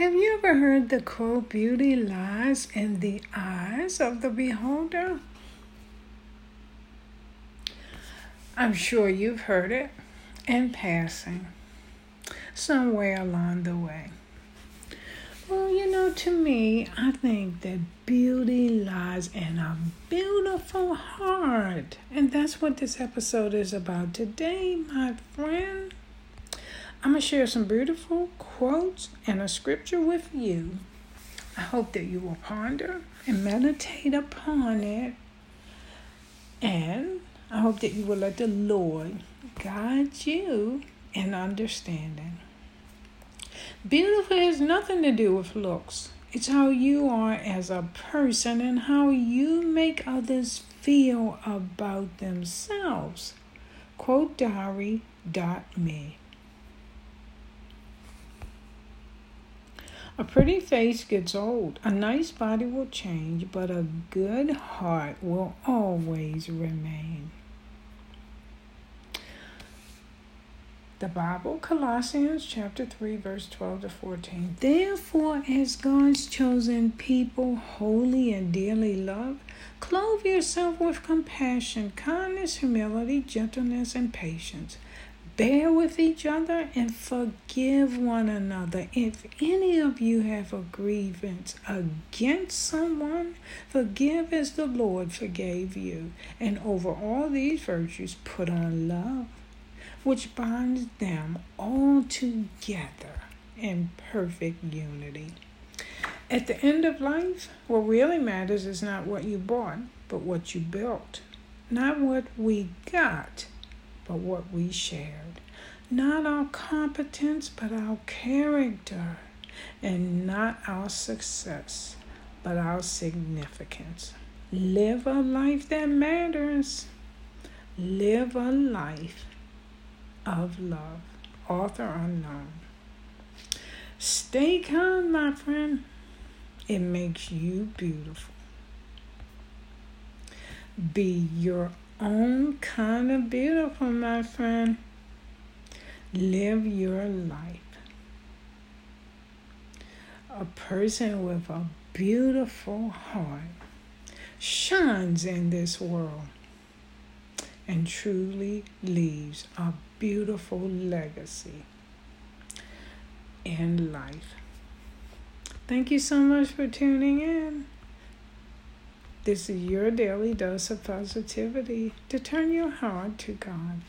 Have you ever heard the quote, Beauty lies in the eyes of the beholder? I'm sure you've heard it in passing somewhere along the way. Well, you know, to me, I think that beauty lies in a beautiful heart. And that's what this episode is about today, my friend. I'm going to share some beautiful quotes and a scripture with you. I hope that you will ponder and meditate upon it. And I hope that you will let the Lord guide you in understanding. Beautiful has nothing to do with looks. It's how you are as a person and how you make others feel about themselves. Quote diary.me. A pretty face gets old, a nice body will change, but a good heart will always remain. The Bible, Colossians chapter 3, verse 12 to 14. Therefore, as God's chosen people, holy and dearly loved, clothe yourself with compassion, kindness, humility, gentleness, and patience bear with each other and forgive one another. If any of you have a grievance against someone, forgive as the Lord forgave you. And over all these virtues, put on love, which binds them all together in perfect unity. At the end of life, what really matters is not what you bought, but what you built. Not what we got, but what we shared. Not our competence, but our character. And not our success, but our significance. Live a life that matters. Live a life of love. Author unknown. Stay calm, my friend. It makes you beautiful. Be your own kind of beautiful, my friend. Live your life. A person with a beautiful heart shines in this world and truly leaves a beautiful legacy in life. Thank you so much for tuning in. This is your daily dose of positivity to turn your heart to God.